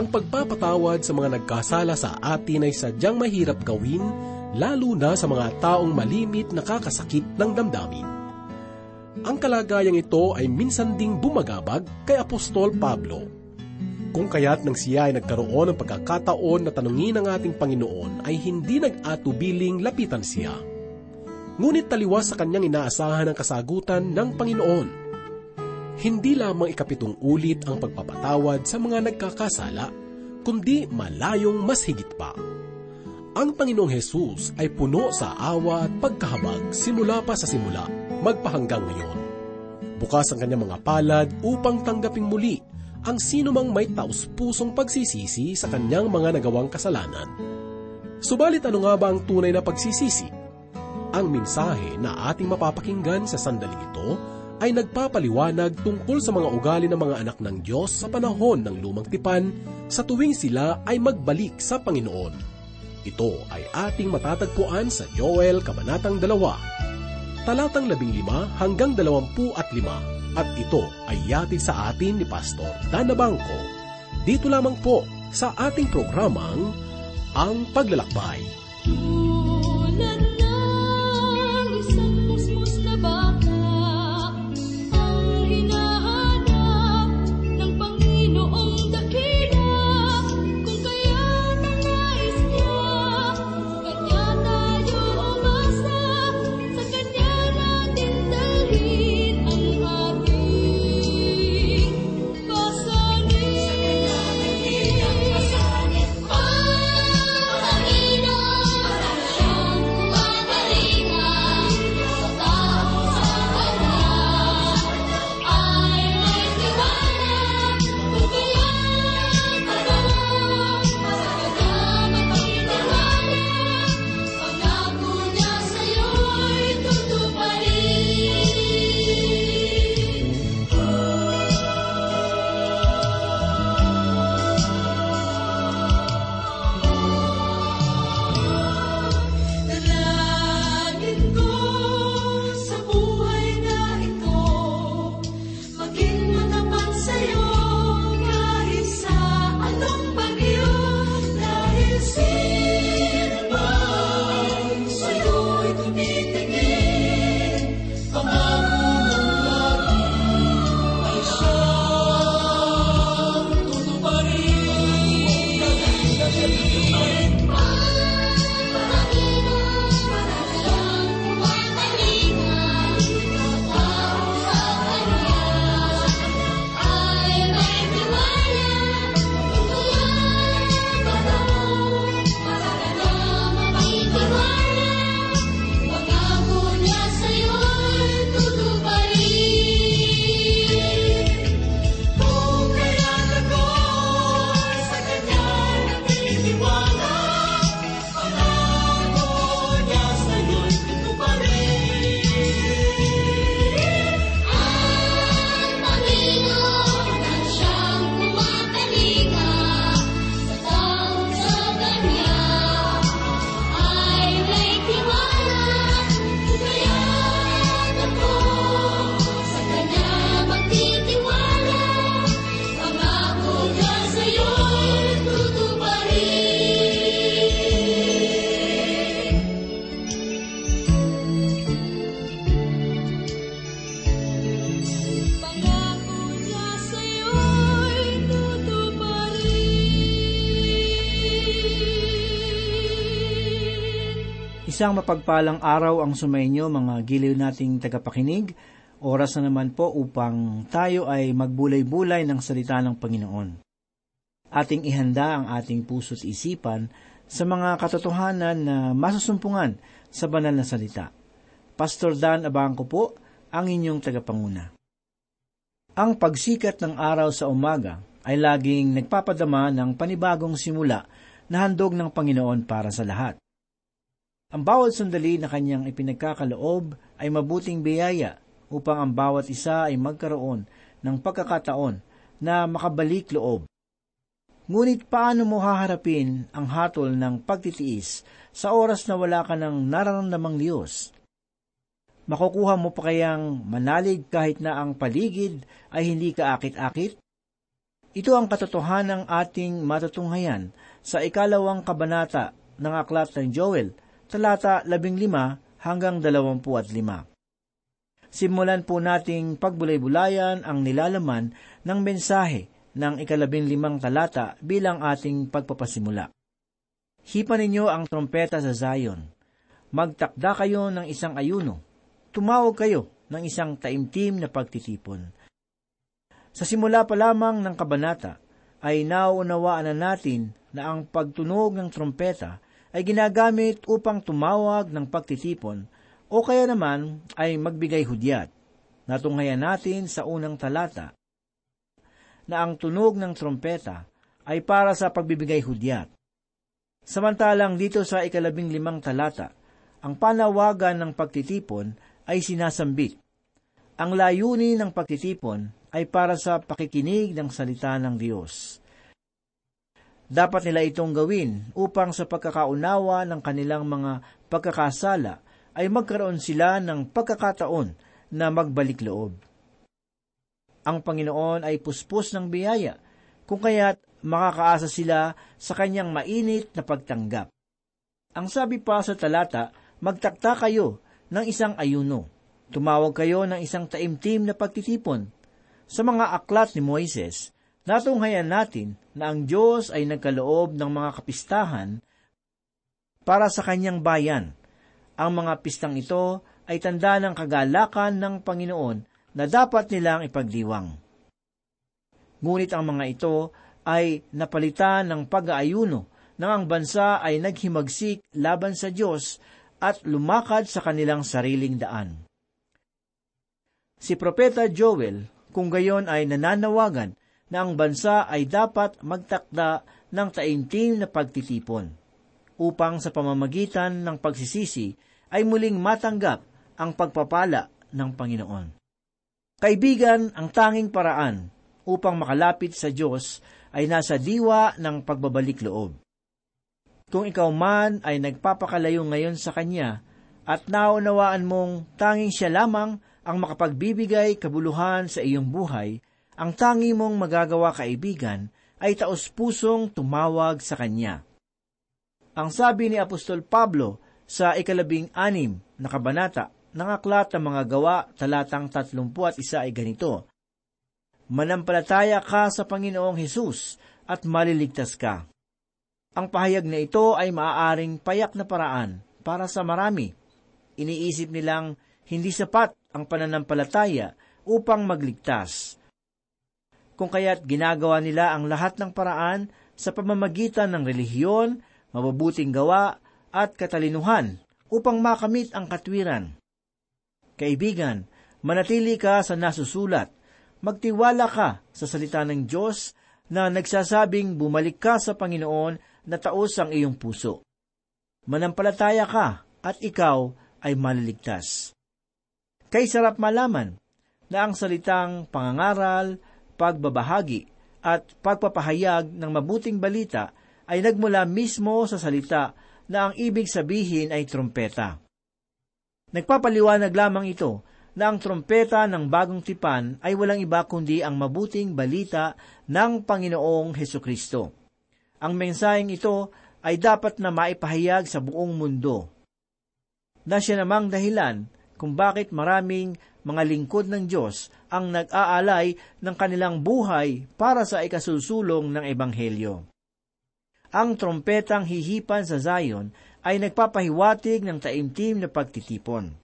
Ang pagpapatawad sa mga nagkasala sa atin ay sadyang mahirap gawin, lalo na sa mga taong malimit nakakasakit ng damdamin. Ang kalagayang ito ay minsan ding bumagabag kay Apostol Pablo. Kung kaya't nang siya ay nagkaroon ng pagkakataon na tanungin ang ating Panginoon ay hindi nag-atubiling lapitan siya. Ngunit taliwas sa kanyang inaasahan ang kasagutan ng Panginoon. Hindi lamang ikapitong ulit ang pagpapatawad sa mga nagkakasala, kundi malayong mas higit pa. Ang Panginoong Hesus ay puno sa awa at pagkahabag simula pa sa simula, magpahanggang ngayon. Bukas ang kanyang mga palad upang tanggaping muli ang sinumang may taus-pusong pagsisisi sa kanyang mga nagawang kasalanan. Subalit ano nga ba ang tunay na pagsisisi? Ang mensahe na ating mapapakinggan sa sandaling ito ay nagpapaliwanag tungkol sa mga ugali ng mga anak ng Diyos sa panahon ng lumang tipan sa tuwing sila ay magbalik sa Panginoon. Ito ay ating matatagpuan sa Joel Kabanatang 2, talatang 15 hanggang 25 at ito ay yatid sa atin ni Pastor Dana Bangko. Dito lamang po sa ating programang Ang Paglalakbay. Tulad Isang mapagpalang araw ang sumainyo mga giliw nating tagapakinig. Oras na naman po upang tayo ay magbulay-bulay ng salita ng Panginoon. Ating ihanda ang ating puso't isipan sa mga katotohanan na masusumpungan sa banal na salita. Pastor Dan Abangco po ang inyong tagapanguna. Ang pagsikat ng araw sa umaga ay laging nagpapadama ng panibagong simula na handog ng Panginoon para sa lahat. Ang bawat sandali na kanyang ipinagkakaloob ay mabuting biyaya upang ang bawat isa ay magkaroon ng pagkakataon na makabalik loob. Ngunit paano mo haharapin ang hatol ng pagtitiis sa oras na wala ka ng nararamdamang liyos? Makukuha mo pa kayang manalig kahit na ang paligid ay hindi kaakit-akit? Ito ang katotohanan ng ating matutunghayan sa ikalawang kabanata ng Aklat ng Joel, talata 15 hanggang 25. Simulan po nating pagbulay-bulayan ang nilalaman ng mensahe ng ikalabing limang talata bilang ating pagpapasimula. Hipa ninyo ang trompeta sa Zion. Magtakda kayo ng isang ayuno. Tumawag kayo ng isang taimtim na pagtitipon. Sa simula pa lamang ng kabanata, ay nauunawaan na natin na ang pagtunog ng trompeta ay ginagamit upang tumawag ng pagtitipon o kaya naman ay magbigay hudyat. Natunghayan natin sa unang talata na ang tunog ng trompeta ay para sa pagbibigay hudyat. Samantalang dito sa ikalabing limang talata, ang panawagan ng pagtitipon ay sinasambit. Ang layunin ng pagtitipon ay para sa pakikinig ng salita ng Diyos. Dapat nila itong gawin upang sa pagkakaunawa ng kanilang mga pagkakasala ay magkaroon sila ng pagkakataon na magbalik loob. Ang Panginoon ay puspos ng biyaya, kung kaya't makakaasa sila sa kanyang mainit na pagtanggap. Ang sabi pa sa talata, magtakta kayo ng isang ayuno. Tumawag kayo ng isang taimtim na pagtitipon. Sa mga aklat ni Moises, natunghayan natin na ang Diyos ay nagkaloob ng mga kapistahan para sa kanyang bayan. Ang mga pistang ito ay tanda ng kagalakan ng Panginoon na dapat nilang ipagdiwang. Ngunit ang mga ito ay napalitan ng pag-aayuno nang ang bansa ay naghimagsik laban sa Diyos at lumakad sa kanilang sariling daan. Si Propeta Joel, kung gayon ay nananawagan na ang bansa ay dapat magtakda ng taimtim na pagtitipon, upang sa pamamagitan ng pagsisisi ay muling matanggap ang pagpapala ng Panginoon. Kaibigan, ang tanging paraan upang makalapit sa Diyos ay nasa diwa ng pagbabalik loob. Kung ikaw man ay nagpapakalayo ngayon sa Kanya at naunawaan mong tanging siya lamang ang makapagbibigay kabuluhan sa iyong buhay, ang tangi mong magagawa kaibigan ay taos-pusong tumawag sa Kanya. Ang sabi ni Apostol Pablo sa ikalabing anim na kabanata ng aklat ng mga gawa talatang tatlumpu at isa ay ganito, Manampalataya ka sa Panginoong Hesus at maliligtas ka. Ang pahayag na ito ay maaaring payak na paraan para sa marami. Iniisip nilang hindi sapat ang pananampalataya upang magligtas. Kung kaya't ginagawa nila ang lahat ng paraan sa pamamagitan ng relihiyon, mabubuting gawa at katalinuhan upang makamit ang katwiran. Kaibigan, manatili ka sa nasusulat. Magtiwala ka sa salita ng Diyos na nagsasabing bumalik ka sa Panginoon na taos ang iyong puso. Manampalataya ka at ikaw ay maliligtas. Kay sarap malaman na ang salitang pangangaral, pagbabahagi at pagpapahayag ng mabuting balita ay nagmula mismo sa salita na ang ibig sabihin ay trompeta. Nagpapaliwanag lamang ito na ang trompeta ng bagong tipan ay walang iba kundi ang mabuting balita ng Panginoong Heso Kristo. Ang mensaheng ito ay dapat na maipahayag sa buong mundo. Na siya namang dahilan kung bakit maraming mga lingkod ng Diyos ang nag-aalay ng kanilang buhay para sa ikasulsulong ng Ebanghelyo. Ang trompetang hihipan sa Zion ay nagpapahiwatig ng taimtim na pagtitipon.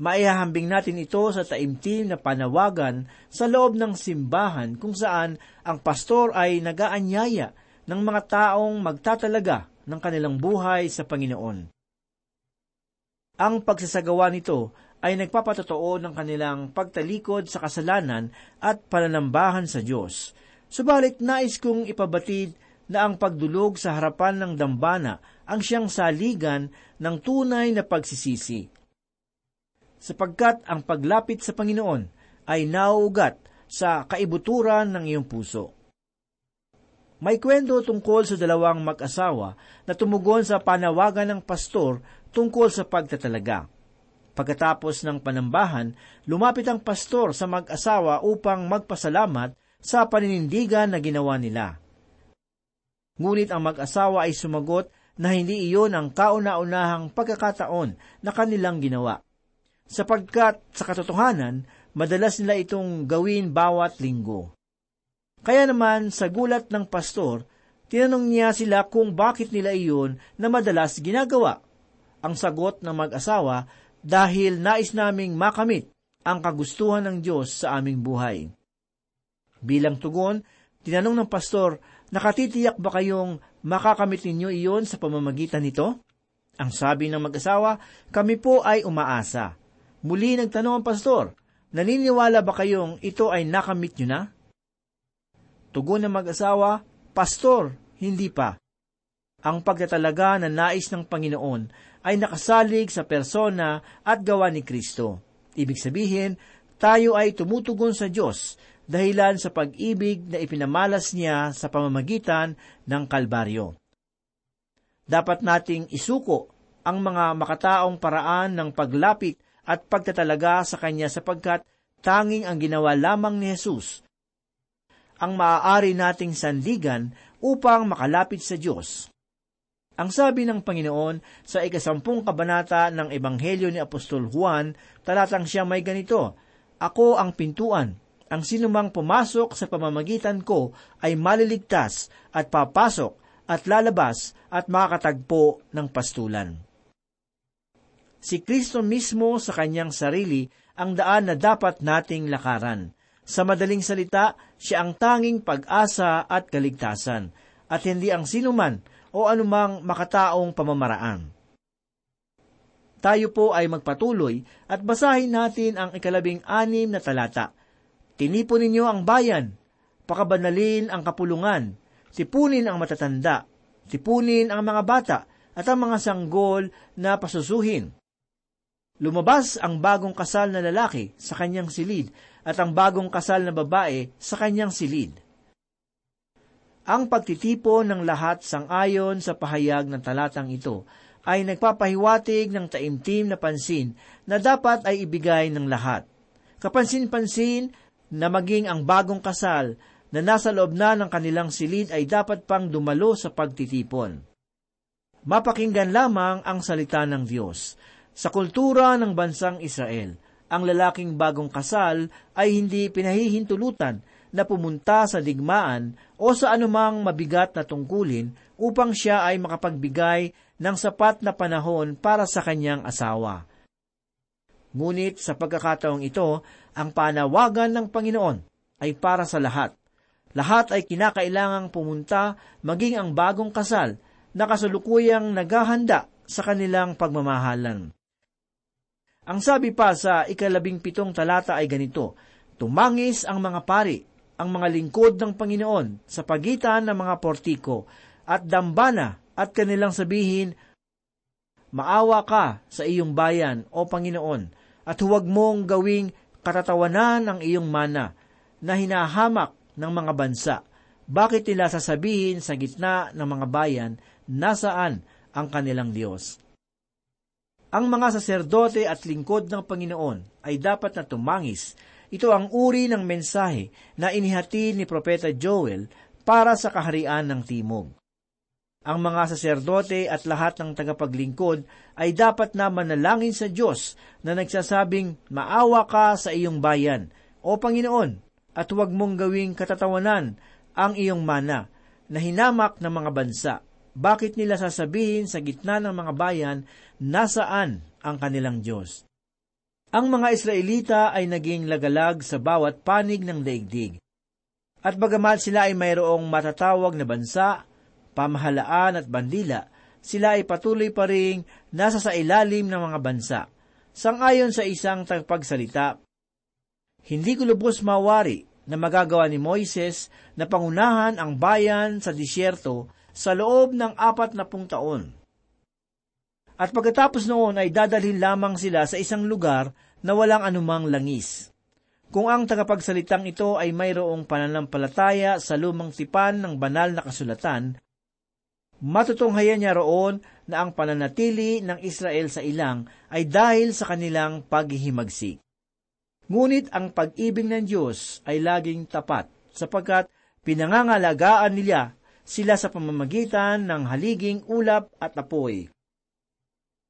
Maihahambing natin ito sa taimtim na panawagan sa loob ng simbahan kung saan ang pastor ay nagaanyaya ng mga taong magtatalaga ng kanilang buhay sa Panginoon. Ang pagsasagawa nito ay nagpapatotoo ng kanilang pagtalikod sa kasalanan at pananambahan sa Diyos. Subalit nais kong ipabatid na ang pagdulog sa harapan ng dambana ang siyang saligan ng tunay na pagsisisi sapagkat ang paglapit sa Panginoon ay nauugat sa kaibuturan ng iyong puso. May kwento tungkol sa dalawang mag-asawa na tumugon sa panawagan ng pastor tungkol sa pagtatalaga. Pagkatapos ng panambahan, lumapit ang pastor sa mag-asawa upang magpasalamat sa paninindigan na ginawa nila. Ngunit ang mag-asawa ay sumagot na hindi iyon ang kauna-unahang pagkakataon na kanilang ginawa. Sapagkat sa katotohanan, madalas nila itong gawin bawat linggo. Kaya naman sa gulat ng pastor, tinanong niya sila kung bakit nila iyon na madalas ginagawa. Ang sagot ng mag-asawa, dahil nais naming makamit ang kagustuhan ng Diyos sa aming buhay. Bilang tugon, tinanong ng pastor, nakatitiyak ba kayong makakamit ninyo iyon sa pamamagitan nito? Ang sabi ng mag-asawa, kami po ay umaasa. Muli nagtanong ang pastor, naniniwala ba kayong ito ay nakamit nyo na? Tugon ng mag-asawa, Pastor, hindi pa. Ang pagtatalaga na nais ng Panginoon ay nakasalig sa persona at gawa ni Kristo. Ibig sabihin, tayo ay tumutugon sa Diyos dahilan sa pag-ibig na ipinamalas niya sa pamamagitan ng Kalbaryo. Dapat nating isuko ang mga makataong paraan ng paglapit at pagtatalaga sa Kanya sapagkat tanging ang ginawa lamang ni Jesus ang maaari nating sandigan upang makalapit sa Diyos. Ang sabi ng Panginoon sa ikasampung kabanata ng Ebanghelyo ni Apostol Juan, talatang siya may ganito, Ako ang pintuan, ang sinumang pumasok sa pamamagitan ko ay maliligtas at papasok at lalabas at makakatagpo ng pastulan. Si Kristo mismo sa kanyang sarili ang daan na dapat nating lakaran. Sa madaling salita, siya ang tanging pag-asa at kaligtasan, at hindi ang sinuman o anumang makataong pamamaraan. Tayo po ay magpatuloy at basahin natin ang ikalabing anim na talata. Tinipon ninyo ang bayan, pakabanalin ang kapulungan, tipunin ang matatanda, tipunin ang mga bata, at ang mga sanggol na pasusuhin. Lumabas ang bagong kasal na lalaki sa kanyang silid at ang bagong kasal na babae sa kanyang silid. Ang pagtitipo ng lahat sangayon sa pahayag ng talatang ito ay nagpapahiwatig ng taimtim na pansin na dapat ay ibigay ng lahat. Kapansin-pansin na maging ang bagong kasal na nasa loob na ng kanilang silid ay dapat pang dumalo sa pagtitipon. Mapakinggan lamang ang salita ng Diyos. Sa kultura ng bansang Israel, ang lalaking bagong kasal ay hindi pinahihintulutan na pumunta sa digmaan o sa anumang mabigat na tungkulin upang siya ay makapagbigay ng sapat na panahon para sa kanyang asawa. Ngunit sa pagkakataong ito, ang panawagan ng Panginoon ay para sa lahat. Lahat ay kinakailangang pumunta maging ang bagong kasal na kasalukuyang naghahanda sa kanilang pagmamahalan. Ang sabi pa sa ikalabing pitong talata ay ganito, Tumangis ang mga pari, ang mga lingkod ng Panginoon sa pagitan ng mga portiko, at dambana at kanilang sabihin, Maawa ka sa iyong bayan, O Panginoon, at huwag mong gawing katatawanan ang iyong mana na hinahamak ng mga bansa. Bakit nila sasabihin sa gitna ng mga bayan, nasaan ang kanilang Diyos? Ang mga saserdote at lingkod ng Panginoon ay dapat na tumangis. Ito ang uri ng mensahe na inihati ni Propeta Joel para sa kaharian ng Timog. Ang mga saserdote at lahat ng tagapaglingkod ay dapat na manalangin sa Diyos na nagsasabing, Maawa ka sa iyong bayan, O Panginoon, at huwag mong gawing katatawanan ang iyong mana na hinamak ng mga bansa. Bakit nila sasabihin sa gitna ng mga bayan, nasaan ang kanilang Diyos? Ang mga Israelita ay naging lagalag sa bawat panig ng daigdig. At bagamat sila ay mayroong matatawag na bansa, pamahalaan at bandila, sila ay patuloy pa ring nasa sa ilalim ng mga bansa. Sangayon sa isang tagpagsalita, hindi ko lubos mawari na magagawa ni Moises na pangunahan ang bayan sa disyerto sa loob ng apat na pung taon. At pagkatapos noon ay dadalhin lamang sila sa isang lugar na walang anumang langis. Kung ang tagapagsalitang ito ay mayroong pananampalataya sa lumang tipan ng banal na kasulatan, matutunghayan niya roon na ang pananatili ng Israel sa ilang ay dahil sa kanilang paghihimagsik. Ngunit ang pag-ibig ng Diyos ay laging tapat sapagkat pinangangalagaan nila sila sa pamamagitan ng haliging ulap at apoy.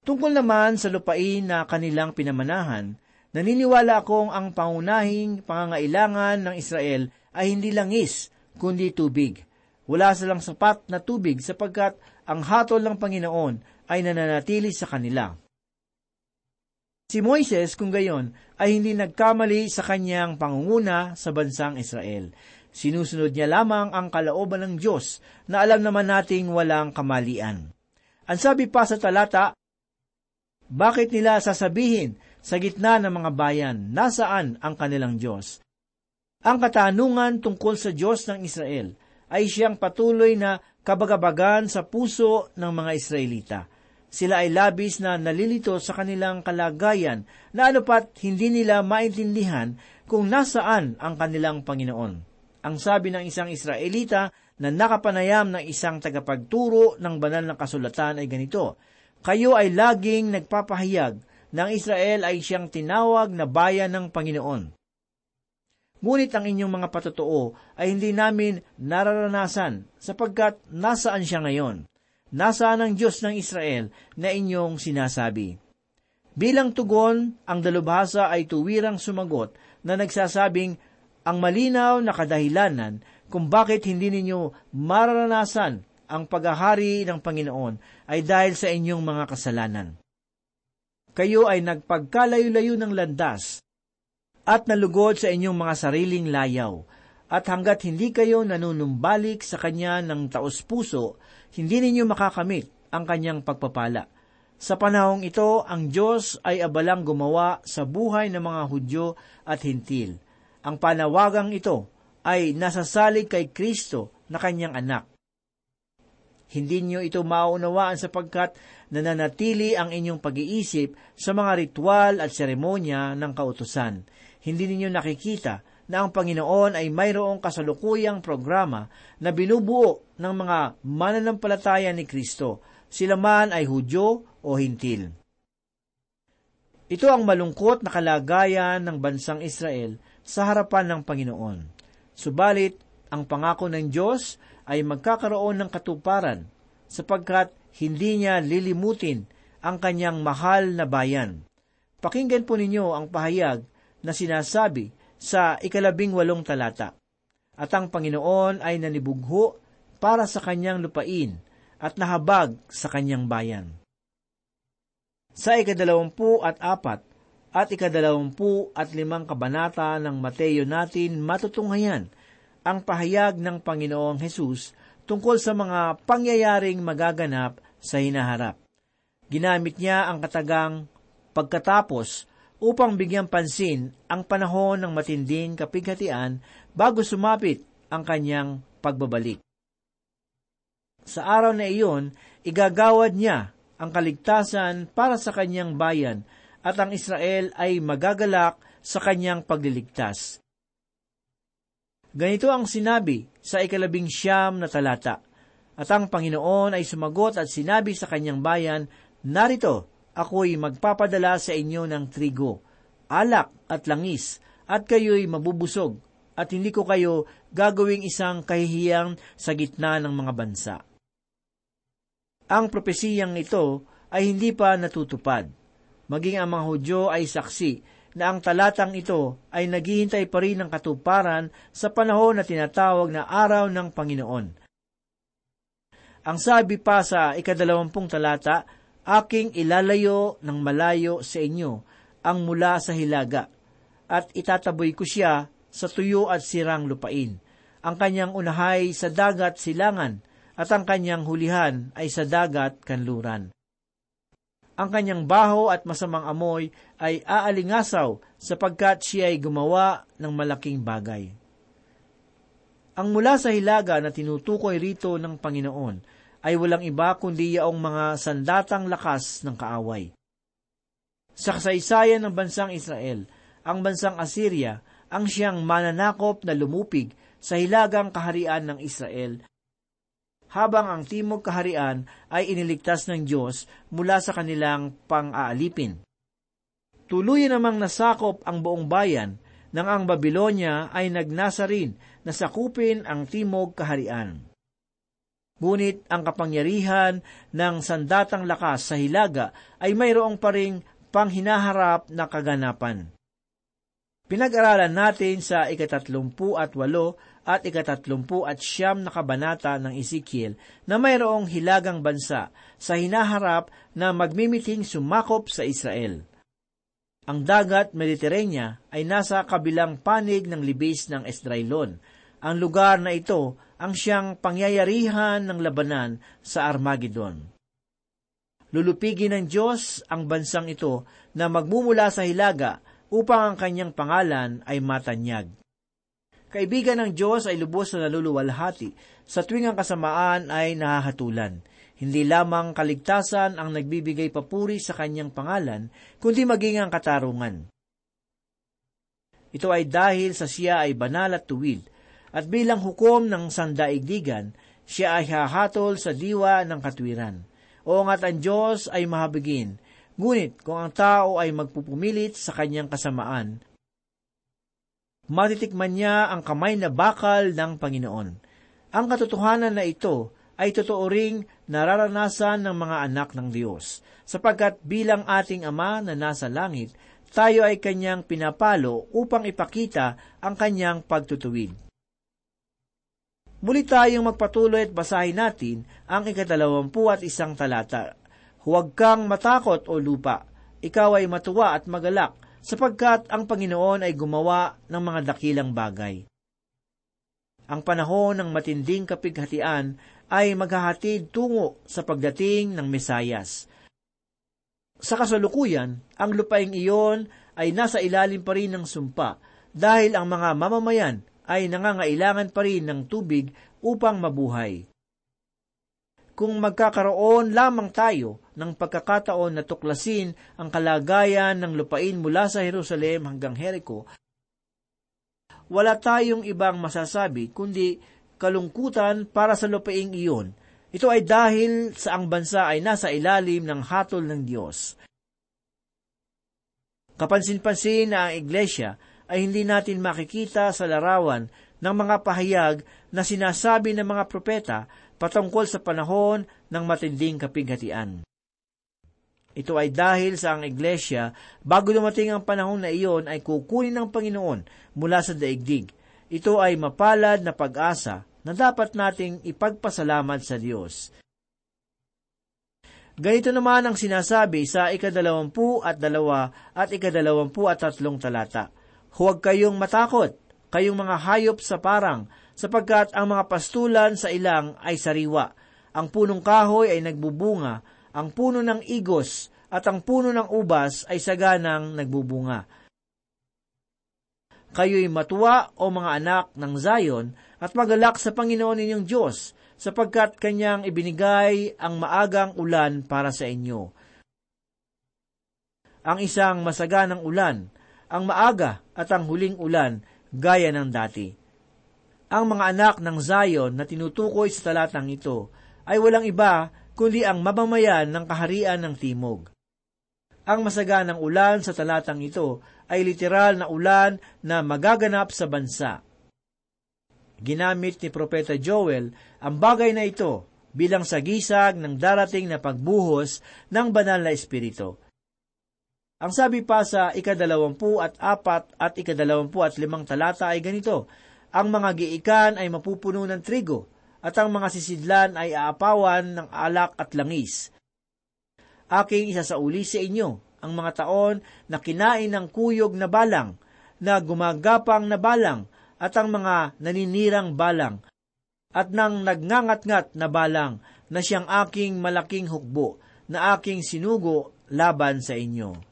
Tungkol naman sa lupain na kanilang pinamanahan, naniniwala akong ang pangunahing pangangailangan ng Israel ay hindi langis, kundi tubig. Wala silang sapat na tubig sapagkat ang hatol ng Panginoon ay nananatili sa kanila. Si Moises, kung gayon, ay hindi nagkamali sa kanyang pangunguna sa bansang Israel. Sinusunod niya lamang ang kalooban ng Diyos na alam naman nating walang kamalian. Ang sabi pa sa talata, Bakit nila sasabihin sa gitna ng mga bayan, nasaan ang kanilang Diyos? Ang katanungan tungkol sa Diyos ng Israel ay siyang patuloy na kabagabagan sa puso ng mga Israelita. Sila ay labis na nalilito sa kanilang kalagayan na anupat hindi nila maintindihan kung nasaan ang kanilang Panginoon. Ang sabi ng isang Israelita na nakapanayam ng isang tagapagturo ng banal na kasulatan ay ganito, Kayo ay laging nagpapahayag ng Israel ay siyang tinawag na bayan ng Panginoon. Ngunit ang inyong mga patotoo ay hindi namin nararanasan sapagkat nasaan siya ngayon. Nasaan ang Diyos ng Israel na inyong sinasabi? Bilang tugon, ang dalubhasa ay tuwirang sumagot na nagsasabing ang malinaw na kadahilanan kung bakit hindi ninyo mararanasan ang paghahari ng Panginoon ay dahil sa inyong mga kasalanan. Kayo ay nagpagkalayo-layo ng landas at nalugod sa inyong mga sariling layaw, at hanggat hindi kayo nanunumbalik sa Kanya ng taos-puso, hindi ninyo makakamit ang Kanyang pagpapala. Sa panahong ito, ang Diyos ay abalang gumawa sa buhay ng mga Hudyo at Hintil. Ang panawagang ito ay nasasalig kay Kristo na Kanyang anak. Hindi niyo ito maunawaan sapagkat nananatili ang inyong pag-iisip sa mga ritual at seremonya ng kautusan. Hindi ninyo nakikita na ang Panginoon ay mayroong kasalukuyang programa na binubuo ng mga mananampalataya ni Kristo, sila man ay Hudyo o Hintil. Ito ang malungkot na kalagayan ng bansang Israel sa harapan ng Panginoon. Subalit, ang pangako ng Diyos ay magkakaroon ng katuparan sapagkat hindi niya lilimutin ang kanyang mahal na bayan. Pakinggan po ninyo ang pahayag na sinasabi sa ikalabing walong talata. At ang Panginoon ay nanibugho para sa kanyang lupain at nahabag sa kanyang bayan. Sa ikadalawampu at apat at ikadalawampu at limang kabanata ng Mateo natin matutunghayan ang pahayag ng Panginoong Hesus tungkol sa mga pangyayaring magaganap sa hinaharap. Ginamit niya ang katagang pagkatapos upang bigyan pansin ang panahon ng matinding kapighatian bago sumapit ang kanyang pagbabalik. Sa araw na iyon, igagawad niya ang kaligtasan para sa kanyang bayan at ang Israel ay magagalak sa kanyang pagliligtas. Ganito ang sinabi sa ikalabing siyam na talata. At ang Panginoon ay sumagot at sinabi sa kanyang bayan, Narito, ako'y magpapadala sa inyo ng trigo, alak at langis, at kayo'y mabubusog, at hindi ko kayo gagawing isang kahihiyang sa gitna ng mga bansa. Ang propesiyang ito ay hindi pa natutupad. Maging ang mga Hudyo ay saksi na ang talatang ito ay naghihintay pa rin ng katuparan sa panahon na tinatawag na araw ng Panginoon. Ang sabi pa sa ikadalawampung talata, Aking ilalayo ng malayo sa inyo ang mula sa hilaga, at itataboy ko siya sa tuyo at sirang lupain. Ang kanyang unahay sa dagat silangan, at ang kanyang hulihan ay sa dagat kanluran ang kanyang baho at masamang amoy ay aalingasaw sapagkat siya ay gumawa ng malaking bagay. Ang mula sa hilaga na tinutukoy rito ng Panginoon ay walang iba kundi yaong mga sandatang lakas ng kaaway. Sa kasaysayan ng bansang Israel, ang bansang Assyria ang siyang mananakop na lumupig sa hilagang kaharian ng Israel habang ang Timog Kaharian ay iniligtas ng Diyos mula sa kanilang pang-aalipin. Tuluyan namang nasakop ang buong bayan nang ang Babylonia ay nagnasa rin na sakupin ang Timog Kaharian. Ngunit ang kapangyarihan ng sandatang lakas sa hilaga ay mayroong pa ring panghinaharap na kaganapan. Pinag-aralan natin sa ikatatlumpu at walo at ikatatlumpu at siyam na kabanata ng Ezekiel na mayroong hilagang bansa sa hinaharap na magmimiting sumakop sa Israel. Ang dagat Mediterranean ay nasa kabilang panig ng libis ng Esdraelon. Ang lugar na ito ang siyang pangyayarihan ng labanan sa Armageddon. Lulupigin ng Diyos ang bansang ito na magmumula sa hilaga upang ang kanyang pangalan ay matanyag. Kaibigan ng Diyos ay lubos na naluluwalhati sa tuwing ang kasamaan ay nahahatulan. Hindi lamang kaligtasan ang nagbibigay papuri sa kanyang pangalan, kundi maging ang katarungan. Ito ay dahil sa siya ay banal at tuwid, at bilang hukom ng sandaigdigan, siya ay hahatol sa diwa ng katwiran. O nga't ang Diyos ay mahabigin, Ngunit kung ang tao ay magpupumilit sa kanyang kasamaan, matitikman niya ang kamay na bakal ng Panginoon. Ang katotohanan na ito ay totoo ring nararanasan ng mga anak ng Diyos, sapagkat bilang ating Ama na nasa langit, tayo ay kanyang pinapalo upang ipakita ang kanyang pagtutuwid. Muli tayong magpatuloy at basahin natin ang ikadalawampu at isang talata Huwag kang matakot o lupa. Ikaw ay matuwa at magalak, sapagkat ang Panginoon ay gumawa ng mga dakilang bagay. Ang panahon ng matinding kapighatian ay maghahatid tungo sa pagdating ng Mesayas. Sa kasalukuyan, ang lupaing iyon ay nasa ilalim pa rin ng sumpa dahil ang mga mamamayan ay nangangailangan pa rin ng tubig upang mabuhay kung magkakaroon lamang tayo ng pagkakataon na tuklasin ang kalagayan ng lupain mula sa Jerusalem hanggang Jericho, wala tayong ibang masasabi kundi kalungkutan para sa lupaing iyon. Ito ay dahil sa ang bansa ay nasa ilalim ng hatol ng Diyos. Kapansin-pansin na ang iglesia ay hindi natin makikita sa larawan ng mga pahayag na sinasabi ng mga propeta patungkol sa panahon ng matinding kapighatian. Ito ay dahil sa ang iglesia, bago dumating ang panahon na iyon ay kukunin ng Panginoon mula sa daigdig. Ito ay mapalad na pag-asa na dapat nating ipagpasalamat sa Diyos. Ganito naman ang sinasabi sa ikadalawampu at dalawa at ikadalawampu at tatlong talata. Huwag kayong matakot, kayong mga hayop sa parang, sapagkat ang mga pastulan sa ilang ay sariwa. Ang punong kahoy ay nagbubunga, ang puno ng igos at ang puno ng ubas ay saganang nagbubunga. Kayo'y matuwa o mga anak ng Zion at magalak sa Panginoon ninyong Diyos, sapagkat kanyang ibinigay ang maagang ulan para sa inyo. Ang isang masaganang ulan, ang maaga at ang huling ulan, gaya ng dati. Ang mga anak ng Zion na tinutukoy sa talatang ito ay walang iba kundi ang mamamayan ng kaharian ng Timog. Ang masaganang ulan sa talatang ito ay literal na ulan na magaganap sa bansa. Ginamit ni Propeta Joel ang bagay na ito bilang sagisag ng darating na pagbuhos ng banal na espiritu. Ang sabi pa sa ikadalawampu at apat at ikadalawampu at limang talata ay ganito, ang mga giikan ay mapupuno ng trigo, at ang mga sisidlan ay aapawan ng alak at langis. Aking isasauli sa inyo ang mga taon na kinain ng kuyog na balang, na gumagapang na balang, at ang mga naninirang balang, at ng nagngangat-ngat na balang na siyang aking malaking hukbo, na aking sinugo laban sa inyo.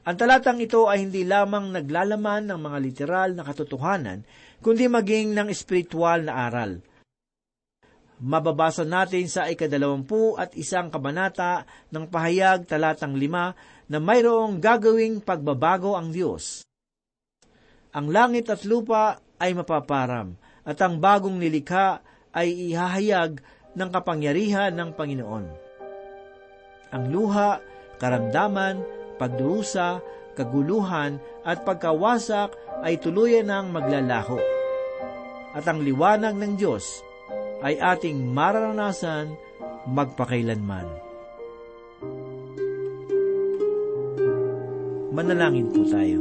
Ang talatang ito ay hindi lamang naglalaman ng mga literal na katotohanan, kundi maging ng espiritual na aral. Mababasa natin sa ikadalawampu at isang kabanata ng pahayag talatang lima na mayroong gagawing pagbabago ang Diyos. Ang langit at lupa ay mapaparam at ang bagong nilikha ay ihahayag ng kapangyarihan ng Panginoon. Ang luha, karamdaman, pagdurusa, kaguluhan at pagkawasak ay tuluyan ng maglalaho. At ang liwanag ng Diyos ay ating mararanasan magpakailanman. Manalangin po tayo.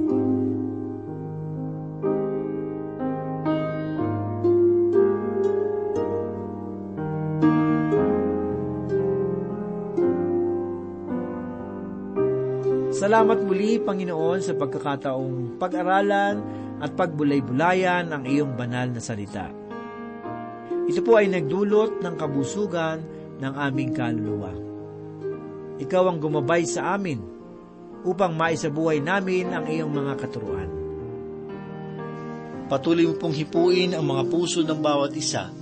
Salamat muli, Panginoon, sa pagkakataong pag-aralan at pagbulay-bulayan ang iyong banal na salita. Ito po ay nagdulot ng kabusugan ng aming kaluluwa. Ikaw ang gumabay sa amin upang maisabuhay namin ang iyong mga katuruan. Patuloy mo pong hipuin ang mga puso ng bawat isa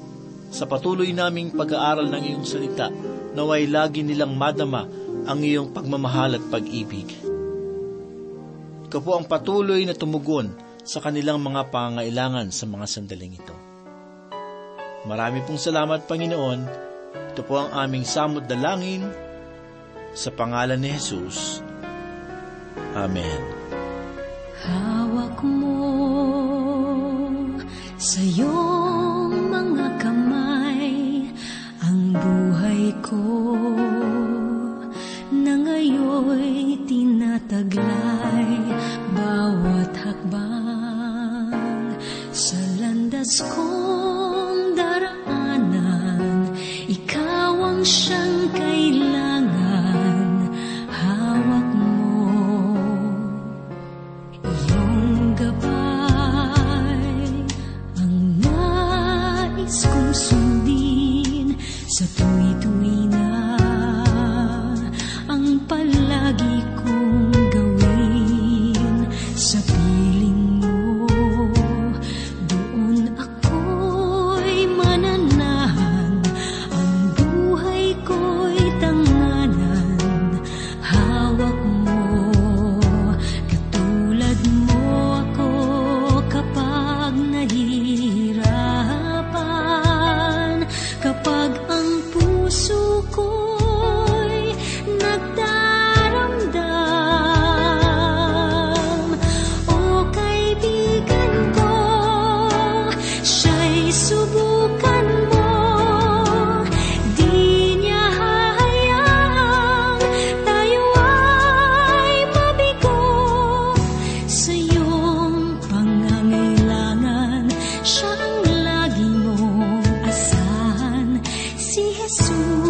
sa patuloy naming pag-aaral ng iyong salita naway lagi nilang madama ang iyong pagmamahal at pag-ibig. Ikaw po ang patuloy na tumugon sa kanilang mga pangailangan sa mga sandaling ito. Marami pong salamat, Panginoon. Ito po ang aming samot dalangin sa pangalan ni Jesus. Amen. Hawak mo sa iyong mga kamay ang buhay ko na ngayon tinataglay bawat hakbang sa landas ko. Jesús.